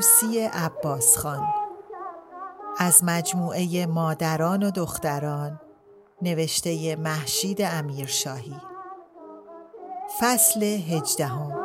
عروسی عباس خان. از مجموعه مادران و دختران نوشته محشید امیرشاهی. فصل هجدهم.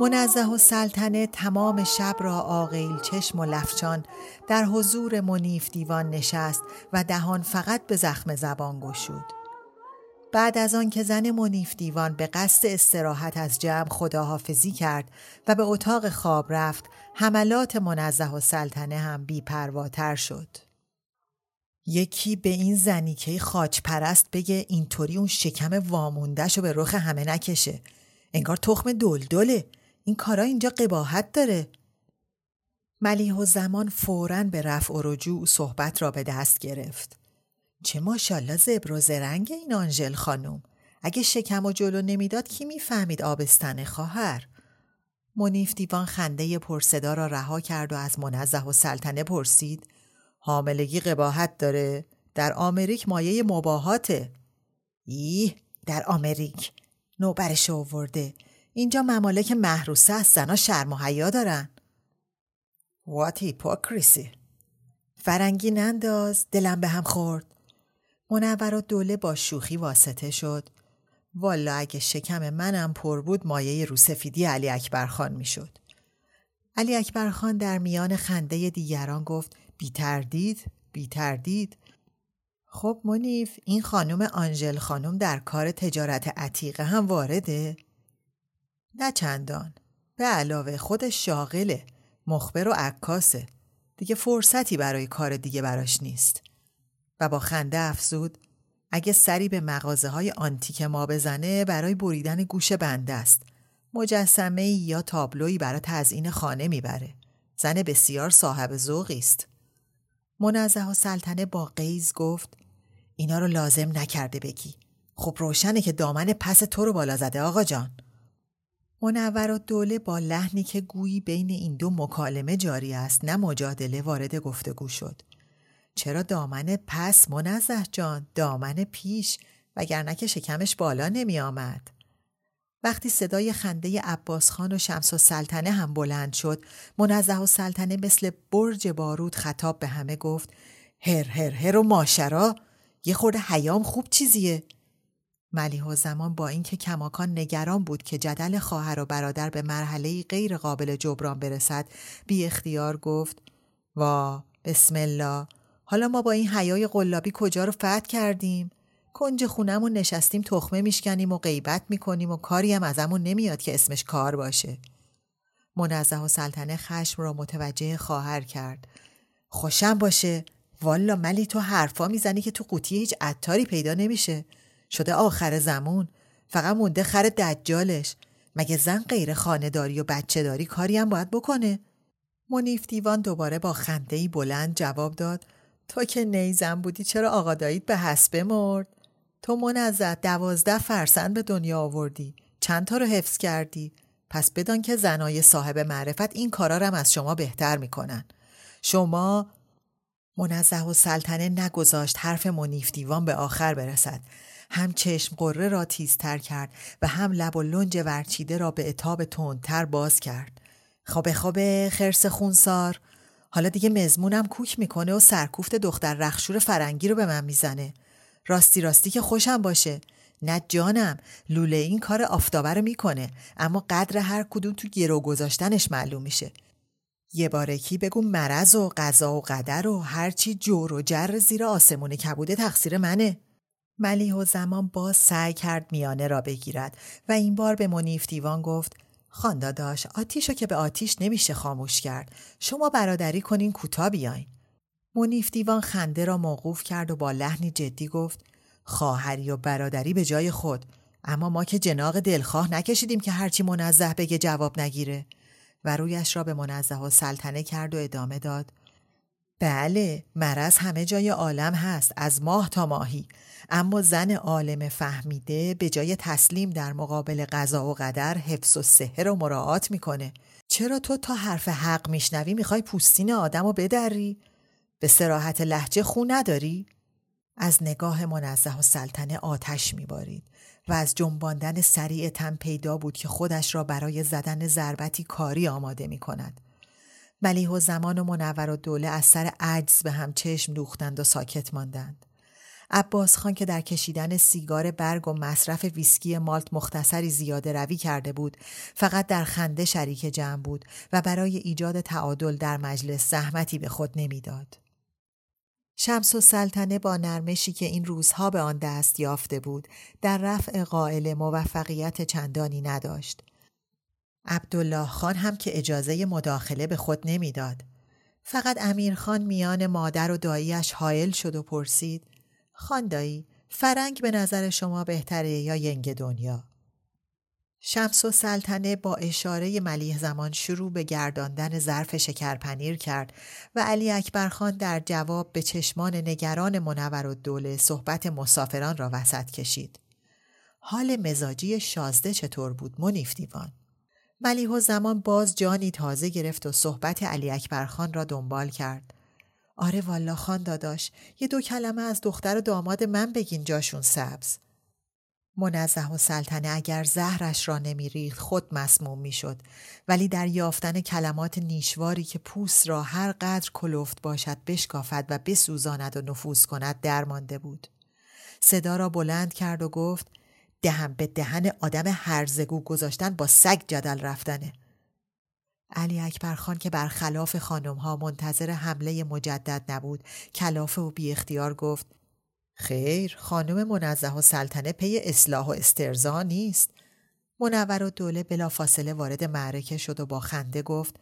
منزه و سلطنه تمام شب را آقیل چشم و لفچان در حضور منیف دیوان نشست و دهان فقط به زخم زبان گشود. بعد از آن که زن منیف دیوان به قصد استراحت از جمع خداحافظی کرد و به اتاق خواب رفت حملات منزه و سلطنه هم بیپرواتر شد. یکی به این زنی که خاچ پرست بگه اینطوری اون شکم واموندهشو به رخ همه نکشه. انگار تخم دلدله. این کارا اینجا قباحت داره. ملیح و زمان فوراً به رفع و رجوع صحبت را به دست گرفت. چه ماشالله زبر و زرنگ این آنژل خانم. اگه شکم و جلو نمی‌داد کی می‌فهمید آبستن خواهر؟ منیف دیوان خنده پرصدا را رها کرد و از منزه و سلطنه پرسید. حاملگی قباحت داره؟ در آمریک مایه مباهاته. ایه در آمریک. نوبرش آورده. اینجا ممالک محروسه از زنا شرم و حیا دارن. What hypocrisy. فرنگی ننداز دلم به هم خورد. منور و دوله با شوخی واسطه شد. والا اگه شکم منم پر بود مایه روسفیدی علی اکبر خان می شد. علی اکبر خان در میان خنده دیگران گفت بی تردید بی تردید. خب منیف این خانم آنژل خانم در کار تجارت عتیقه هم وارده؟ نه چندان. به علاوه خودش شاغله مخبر و عکاسه. دیگه فرصتی برای کار دیگه براش نیست. و با خنده افزود اگه سری به مغازه های آنتیک ما بزنه برای بریدن گوش بنده است. مجسمه یا تابلویی برای تزیین خانه می‌بره. زن بسیار صاحب ذوقی است. منزه و سلطنه با قیز گفت اینا رو لازم نکرده بگی. خب روشنه که دامن پس تو رو بالا زده آقا جان. منور و دوله با لحنی که گویی بین این دو مکالمه جاری است نه مجادله وارد گفتگو شد. چرا دامن پس منزه جان؟ دامن پیش وگرنه که شکمش بالا نمی آمد. وقتی صدای خنده عباس خان و شمس و سلطنه هم بلند شد منزه و سلطنه مثل برج بارود خطاب به همه گفت هر هر هر و ماشرا یه خورده حیام خوب چیزیه. ملیح زمان با اینکه کماکان نگران بود که جدل خواهر و برادر به مرحله غیر قابل جبران برسد بی اختیار گفت وا بسم الله حالا ما با این حیای قلابی کجا رو فتح کردیم؟ کنج خونمون نشستیم تخمه میشکنیم و غیبت می‌کنیم و کاری هم ازمون نمیاد که اسمش کار باشه. منزه و سلطنه خشم را متوجه خواهر کرد. خوشم باشه والا ملی تو حرفا می‌زنی که تو قوطی هیچ عطاری پیدا نمیشه. شده آخر زمون فقط مونده خر دجالش. مگه زن غیر خانهداری و بچه داری کاری هم باید بکنه؟ منیف دیوان دوباره با خنده بلند جواب داد. تو که نیزن بودی چرا آقا دایید به حسبه مرد؟ تو منزد دوازده فرسند به دنیا آوردی. چند تا رو حفظ کردی؟ پس بدان که زنای صاحب معرفت این کارا هم از شما بهتر می‌کنن. شما منزه و سلطنه نگذاشت حرف منیف دیوان به آخر برسد. هم چشم قره را تیزتر کرد و هم لب و لنج ورچیده را به اتاب تندتر باز کرد. خوابه خوابه خرس خونسار. حالا دیگه مزمونم کوک می‌کنه و سرکوفت دختر رخشور فرنگی رو به من می‌زنه. راستی راستی که خوشم باشه. نه جانم لوله این کار آفتابه رو می‌کنه اما قدر هر کدوم تو گرو گذاشتنش معلوم میشه. یه بارکی بگو مرض و قضا و قدر و هرچی جور و جر زیر آسمون کبوده تقصیر منه. ملیح و زمان باز سعی کرد میانه را بگیرد و این بار به منیف دیوان گفت خانداداش آتیشو که به آتیش نمیشه خاموش کرد. شما برادری کنین کوتا بیاین. منیف دیوان خنده را موقوف کرد و با لحنی جدی گفت خواهری و برادری به جای خود. اما ما که جناق دلخواه نکشیدیم که هرچی منزه بگه جواب نگیره. و رویش را به منزه و سلطنه کرد و ادامه داد بله مرض همه جای عالم هست از ماه تا ماهی اما زن عالم فهمیده به جای تسلیم در مقابل قضا و قدر حفظ و سحر و مراعات می‌کنه چرا تو تا حرف حق میشنوی می‌خوای پوستین آدم و بدری؟ به سراحت لحجه خو نداری؟ از نگاه منزه و سلطنه آتش میبارید و از جنباندن سریع تن پیدا بود که خودش را برای زدن ضربتی کاری آماده می کند. ملیح و زمان و منور و دوله از سر عجز به هم چشم دوختند و ساکت ماندند. عباس خان که در کشیدن سیگار برگ و مصرف ویسکی مالت مختصری زیاده روی کرده بود فقط در خنده شریک جمع بود و برای ایجاد تعادل در مجلس زحمتی به خود نمی‌داد. شمس و سلطنه با نرمشی که این روزها به آن دست یافته بود در رفع قائل موفقیت چندانی نداشت. عبدالله خان هم که اجازه مداخله به خود نمی‌داد. فقط امیرخان میان مادر و داییش حائل شد و پرسید خاندایی فرنگ به نظر شما بهتره یا ینگ دنیا؟ شمس و سلطنه با اشاره ملیح زمان شروع به گرداندن ظرف شکرپنیر کرد و علی اکبر خان در جواب به چشمان نگران منور و دوله صحبت مسافران را وسط کشید. حال مزاجی شازده چطور بود منیف دیوان؟ ملیح و زمان باز جانی تازه گرفت و صحبت علی اکبر خان را دنبال کرد. آره والا خان داداش یه دو کلمه از دختر و داماد من بگین جاشون سبز. منزه و سلطنه اگر زهرش را نمیریخت خود مسموم می‌شد ولی در یافتن کلمات نیشواری که پوست را هر قدر کلفت باشد بشکافد و بسوزاند و نفوذ کند درمانده بود صدا را بلند کرد و گفت دهن به دهن آدم هرزگو گذاشتن با سگ جدل رفتنه. علی اکبر خان که برخلاف خانم ها منتظر حمله مجدد نبود کلافه و بی اختیار گفت خیر خانم منزه و سلطنه پی اصلاح و استرزا نیست. منور و دوله بلا فاصله وارد معرکه شد و با خنده گفت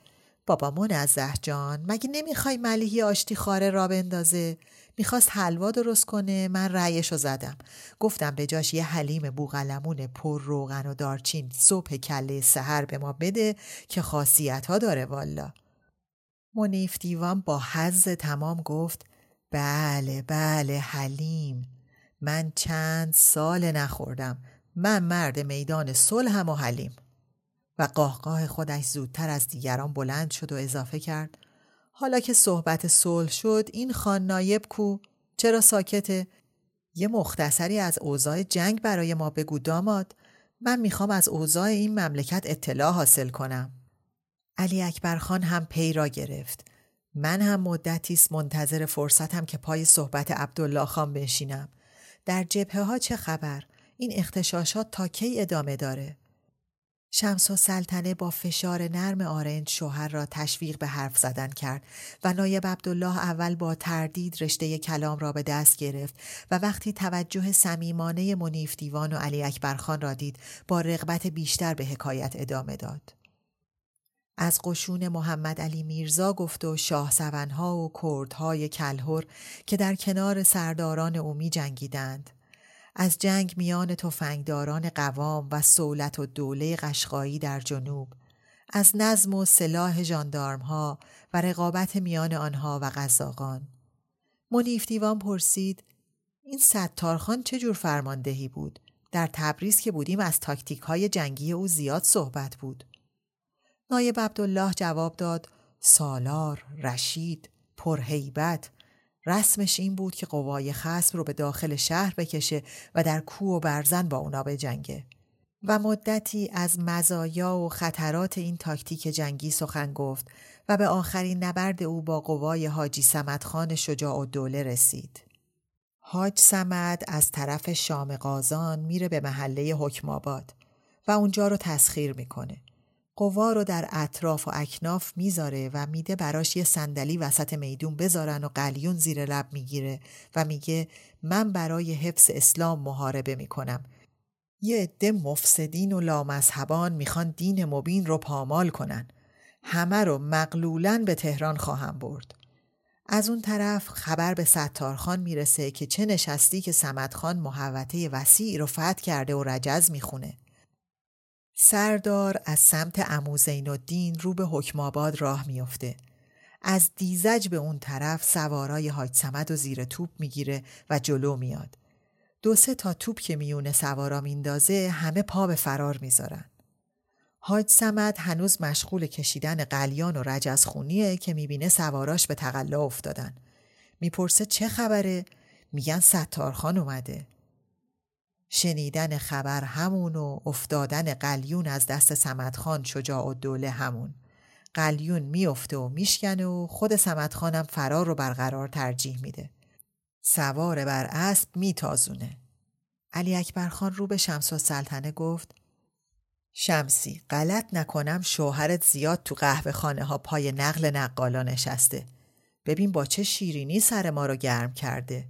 بابا منزه جان مگه نمی‌خوای ملیحی آشتی خاره را بندازه؟ می‌خواست حلوا درست کنه من رأیشو زدم. گفتم به جاش یه حلیم بوغلمون پر روغن و دارچین صبح کله سهر به ما بده که خاصیت ها داره والا. منیف دیوان با حز تمام گفت بله بله حلیم من چند سال نخوردم. من مرد میدان صلحم و حلیم. و قاهقاه خودش زودتر از دیگران بلند شد و اضافه کرد حالا که صحبت صلح شد این خان نایب کو چرا ساکته یه مختصری از اوضاع جنگ برای ما بگو داماد من می‌خوام از اوضاع این مملکت اطلاع حاصل کنم. علی اکبر خان هم پی را گرفت. من هم مدتی است منتظر فرصتم که پای صحبت عبدالله خان بنشینم. در جبهه ها چه خبر؟ این اختشاشات تا کی ادامه داره؟ شمس و سلطنه با فشار نرم آرنج شوهر را تشویق به حرف زدن کرد و نایب عبدالله اول با تردید رشته کلام را به دست گرفت و وقتی توجه صمیمانه منیف دیوان و علی اکبر خان را دید با رغبت بیشتر به حکایت ادامه داد. از قشون محمد علی میرزا گفت و شاه سونها و کردهای کلهر که در کنار سرداران اومی جنگیدند. از جنگ میان تفنگداران قوام و سولت و دوله قشقایی در جنوب از نظم و سلاح جاندارمها و رقابت میان آنها و قزاقان. منیف دیوان پرسید این ستارخان چه جور فرماندهی بود؟ در تبریز که بودیم از تاکتیک های جنگی او زیاد صحبت بود. نایب عبدالله جواب داد سالار رشید پرهیبت رسمش این بود که قوای خصم رو به داخل شهر بکشه و در کوه و برزن با اونا بجنگه و مدتی از مزایا و خطرات این تاکتیک جنگی سخن گفت و به آخرین نبرد او با قوای حاجی سمد خان شجاع و دوله رسید. حاج سمد از طرف شام قازان میره به محله حکماباد و اونجا رو تسخیر می‌کنه. قوا رو در اطراف و اکناف می‌ذاره و میده براش یه صندلی وسط میدون بذارن و قلیون زیر لب می‌گیره و میگه من برای حفظ اسلام محاربه می‌کنم. یه عده مفسدین و لامذهبان می‌خوان دین مبین رو پامال کنن. همه رو مقلولا به تهران خواهم برد. از اون طرف خبر به ستارخان می‌رسه که چه نشستی که سمدخان محوطه وسیع رو فتح کرده و رجز می‌خونه. سردار از سمت اموزین الدین رو به حکماباد راه میافته. از دیزج به اون طرف سوارای حاج سمد و زیر توپ می‌گیره و جلو میاد. دو سه تا توپ که میونه سوارا میندازه همه پا به فرار می‌ذارن. حاج سمد هنوز مشغول کشیدن قلیان و رجز خونیه که می‌بینه سواراش به تقلا افتادن. می‌پرسه چه خبره؟ میگن ستارخان اومده. شنیدن خبر همون و افتادن قلیون از دست سمدخان شجاع و دوله همون. قلیون میافته و میشکنه و خود سمدخانم فرار رو برقرار ترجیح میده. سوار بر اسب میتازونه. علی اکبر خان رو به شمس و سلطنه گفت شمسی غلط نکنم شوهرت زیاد تو قهوه خانه ها پای نقل نقالا نشسته. ببین با چه شیرینی سر ما رو گرم کرده.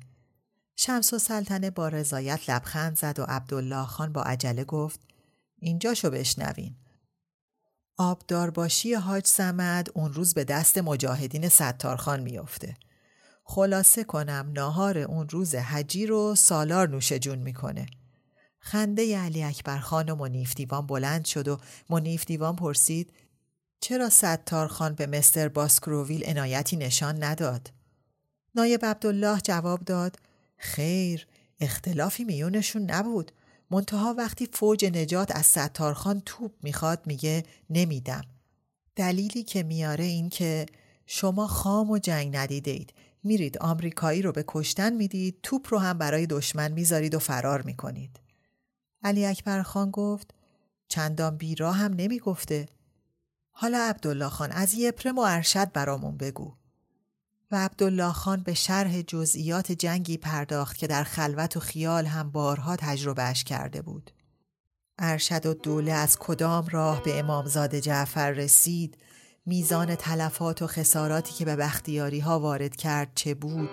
شمس و سلطنه با رضایت لبخند زد و عبدالله خان با عجله گفت اینجاشو بشنوین. آبدارباشی حاج سمد اون روز به دست مجاهدین ستارخان میافته. خلاصه کنم ناهار اون روز حجی رو سالار نوش جون می‌کنه. خنده علی اکبر خان و منیف دیوان بلند شد و منیف دیوان پرسید چرا ستارخان به مستر باسکروویل عنایتی نشان نداد؟ نایب عبدالله جواب داد خیر اختلافی میونشون نبود. منتها وقتی فوج نجات از ستارخان توپ می‌خواد میگه نمیدم. دلیلی که میاره این که شما خام و جنگ ندیده اید میرید آمریکایی رو به کشتن می‌دید توپ رو هم برای دشمن می‌ذارید و فرار می‌کنید. علی اکبر خان گفت چندان بیرا هم نمی‌گفته. حالا عبدالله خان از یپرم و ارشد برامون بگو. و عبدالله خان به شرح جزئیات جنگی پرداخت که در خلوت و خیال هم بارها تجربهش کرده بود. ارشد و دوله از کدام راه به امامزاده جعفر رسید، میزان تلفات و خساراتی که به بختیاری ها وارد کرد چه بود،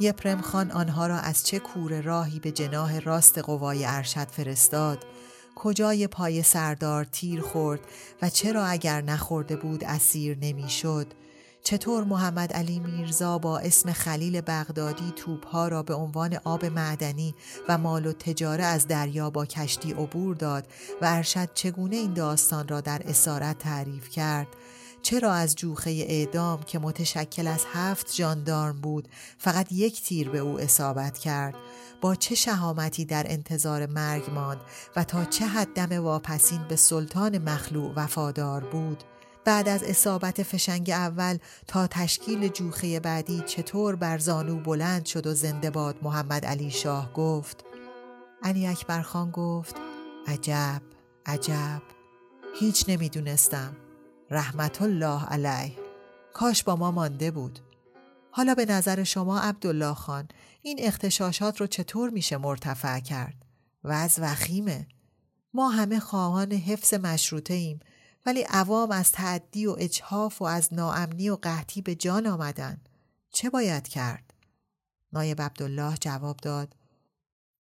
یپرم خان آنها را از چه کور راهی به جناه راست قوای ارشد فرستاد، کجای پای سردار تیر خورد و چرا اگر نخورده بود اسیر نمی‌شد؟ چطور محمد علی میرزا با اسم خلیل بغدادی توپها را به عنوان آب معدنی و مال و تجاره از دریا با کشتی عبور داد و ارشد چگونه این داستان را در اسارت تعریف کرد؟ چرا از جوخه اعدام که متشکل از هفت جاندارم بود فقط یک تیر به او اصابت کرد؟ با چه شهامتی در انتظار مرگ ماند و تا چه حد دم واپسین به سلطان مخلوع وفادار بود؟ بعد از اصابت فشنگ اول تا تشکیل جوخه بعدی چطور بر زانو بلند شد و زنده باد محمد علی شاه گفت؟ علی اکبر خان گفت عجب عجب. هیچ نمی‌دونستم. رحمت الله علیه. کاش با ما مانده بود. حالا به نظر شما عبدالله خان این اختشاشات رو چطور میشه مرتفع کرد؟ از وخیمه. ما همه خواهان حفظ مشروطه ایم ولی عوام از تعدی و اجحاف و از ناامنی و قحطی به جان آمدن. چه باید کرد؟ نایب عبدالله جواب داد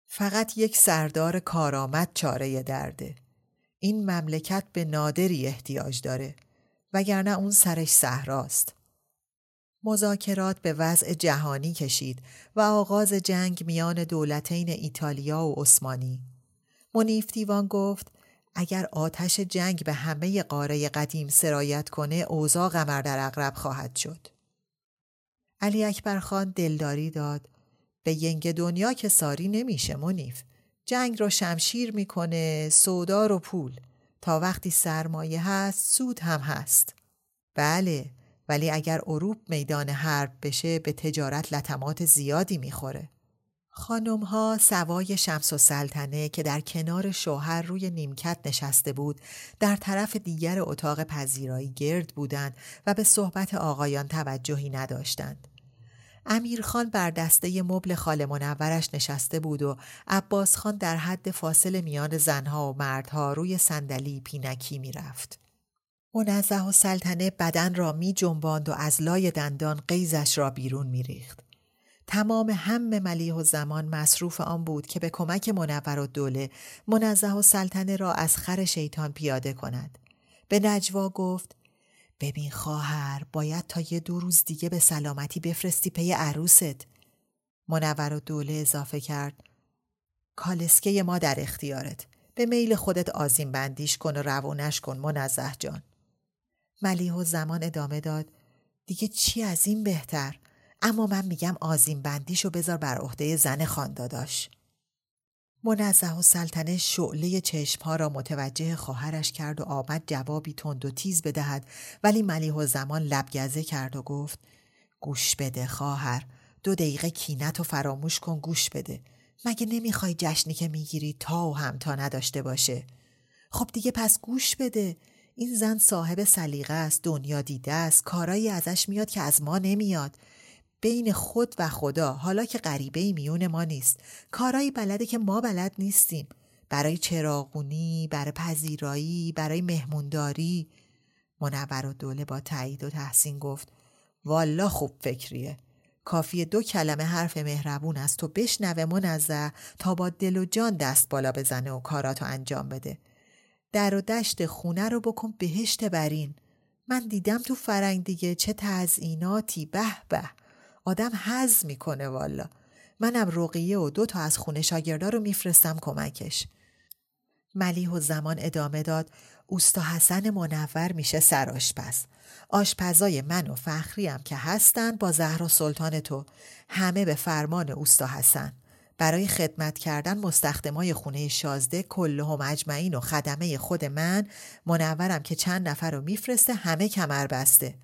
فقط یک سردار کارآمد چاره درده این مملکت به نادری احتیاج داره وگرنه اون سرش صحراست. مذاکرات به وضع جهانی کشید و آغاز جنگ میان دولتین ایتالیا و عثمانی. منیف دیوان گفت اگر آتش جنگ به همه قاره قدیم سرایت کنه اوضاع قمر در اقرب خواهد شد. علی اکبر خان دلداری داد. به ینگ دنیا که ساری نمیشه منیف. جنگ رو شمشیر می‌کنه سودا و پول. تا وقتی سرمایه هست سود هم هست. بله ولی اگر اروپ میدان حرب بشه به تجارت لطمات زیادی می‌خوره. خانم ها سوای شمس و سلطنه که در کنار شوهر روی نیمکت نشسته بود در طرف دیگر اتاق پذیرایی گرد بودند و به صحبت آقایان توجهی نداشتند. امیرخان بر دسته مبل خال منورش نشسته بود و عباس خان در حد فاصل میان زنها و مردها روی صندلی پینکی می‌رفت. منزه و سلطنه بدن را می جنباند و از لای دندان قیزش را بیرون می ریخت. تمام هم ملیح و زمان مصروف آن بود که به کمک منور و دوله منزه و سلطنه را از خر شیطان پیاده کند. به نجوا گفت ببین خواهر باید تا یه دو روز دیگه به سلامتی بفرستی پی عروست. منور و دوله اضافه کرد کالسکه ما در اختیارت. به میل خودت آزیم بندیش کن و روونش کن منزه جان. ملیح و زمان ادامه داد دیگه چی از این بهتر اما من میگم آزیم بندیشو بذار بر عهده زن خانداداش. منزه و سلطنه شعله چشمها را متوجه خواهرش کرد و آمد جوابی تند و تیز بدهد ولی ملیح و زمان لبگزه کرد و گفت گوش بده خواهر دو دقیقه کینت و فراموش کن گوش بده. مگه نمی‌خوای جشنی که می‌گیری تا و همتا نداشته باشه؟ خب دیگه پس گوش بده. این زن صاحب سلیقه است دنیا دیده است کارایی ازش میاد که از ما نمیاد. بین خود و خدا حالا که غریبه میون ما نیست. کارایی بلده که ما بلد نیستیم. برای چراغونی برای پذیرایی برای مهمونداری. منور و دوله با تایید و تحسین گفت والا خوب فکریه. کافی دو کلمه حرف مهربون است تو بشنوه منزه تا با دل و جان دست بالا بزنه و کاراتو انجام بده. در و دشت خونه رو بکن بهشت برین. من دیدم تو فرنگ دیگه چه تزئیناتی به به. آدم حز می‌کنه والا. منم رقیه و دو تا از خونه شاگردا رو میفرستم کمکش. ملیح و زمان ادامه داد. اوستا حسن منور میشه سرآشپز آشپزای من و فخریم که هستن با زهر و سلطان تو. همه به فرمان اوستا حسن. برای خدمت کردن مستخدمای خونه شازده کلهم اجمعین و خدمه خود من منورم که چند نفر رو میفرسته همه کمر بسته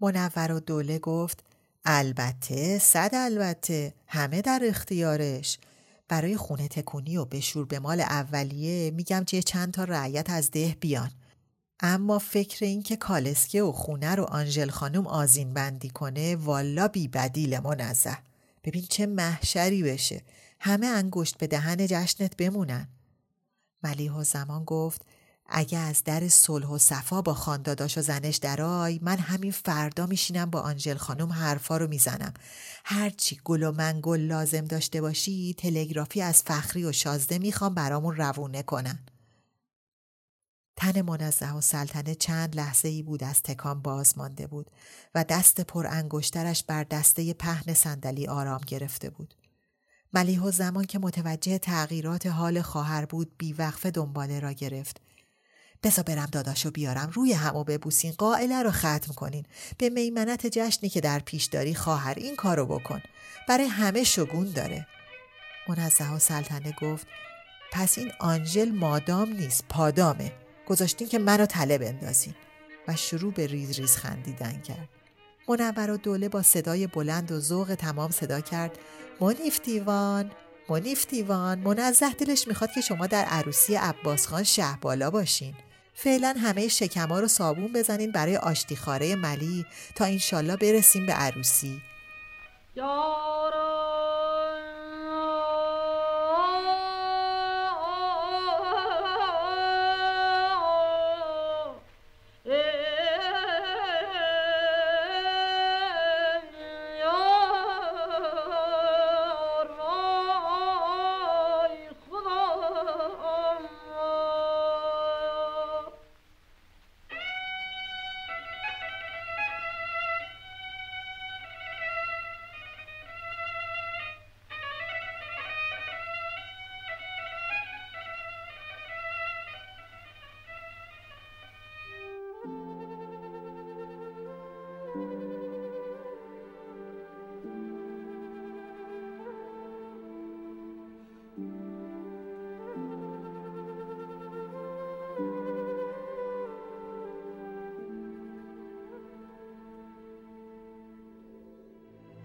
منور و دوله گفت البته صد البته. همه در اختیارش. برای خونه تکونی و بشور به مال اولیه میگم چه چند تا رعیت از ده بیان. اما فکر این که کالسکه و خونه رو آنژل خانم آزین بندی کنه والا بی بدیل منزه. ببین چه محشری بشه. همه انگشت به دهن جشنت بمونن. ملیح و زمان گفت اگه از در صلح و صفا با خانداداش و زنش درای من همین فردا میشینم با آنژل خانم حرفا رو می‌زنم هرچی گل و منگل لازم داشته باشی تلگرافی از فخری و شازده می‌خوام برامون روونه کنن تن منزه و سلطنه چند لحظه ای بود از تکان باز مانده بود و دست پر انگشترش بر دسته پهن صندلی آرام گرفته بود. ملیح و زمان که متوجه تغییرات حال خواهر بود بیوقفه دنباله را گرفت. بزا برم داداشو بیارم روی همو ببوسین قائله رو ختم کنین. به میمنت جشنی که در پیش داری خواهر این کارو بکن. برای همه شگون داره. منزه و سلطنه گفت پس این آنژل مادام نیست پادامه. گذاشتین که منو تله بندازین. و شروع به ریز ریز خندیدن کرد. منور و دوله با صدای بلند و ذوق تمام صدا کرد. منیف دیوان منیف دیوان منزه دلش می‌خواد که شما در عروسی عباس خان شه بالا باشین. فعلا همه شکما رو صابون بزنین برای آشتیخاره ملی تا انشالله برسیم به عروسی.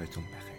我总在。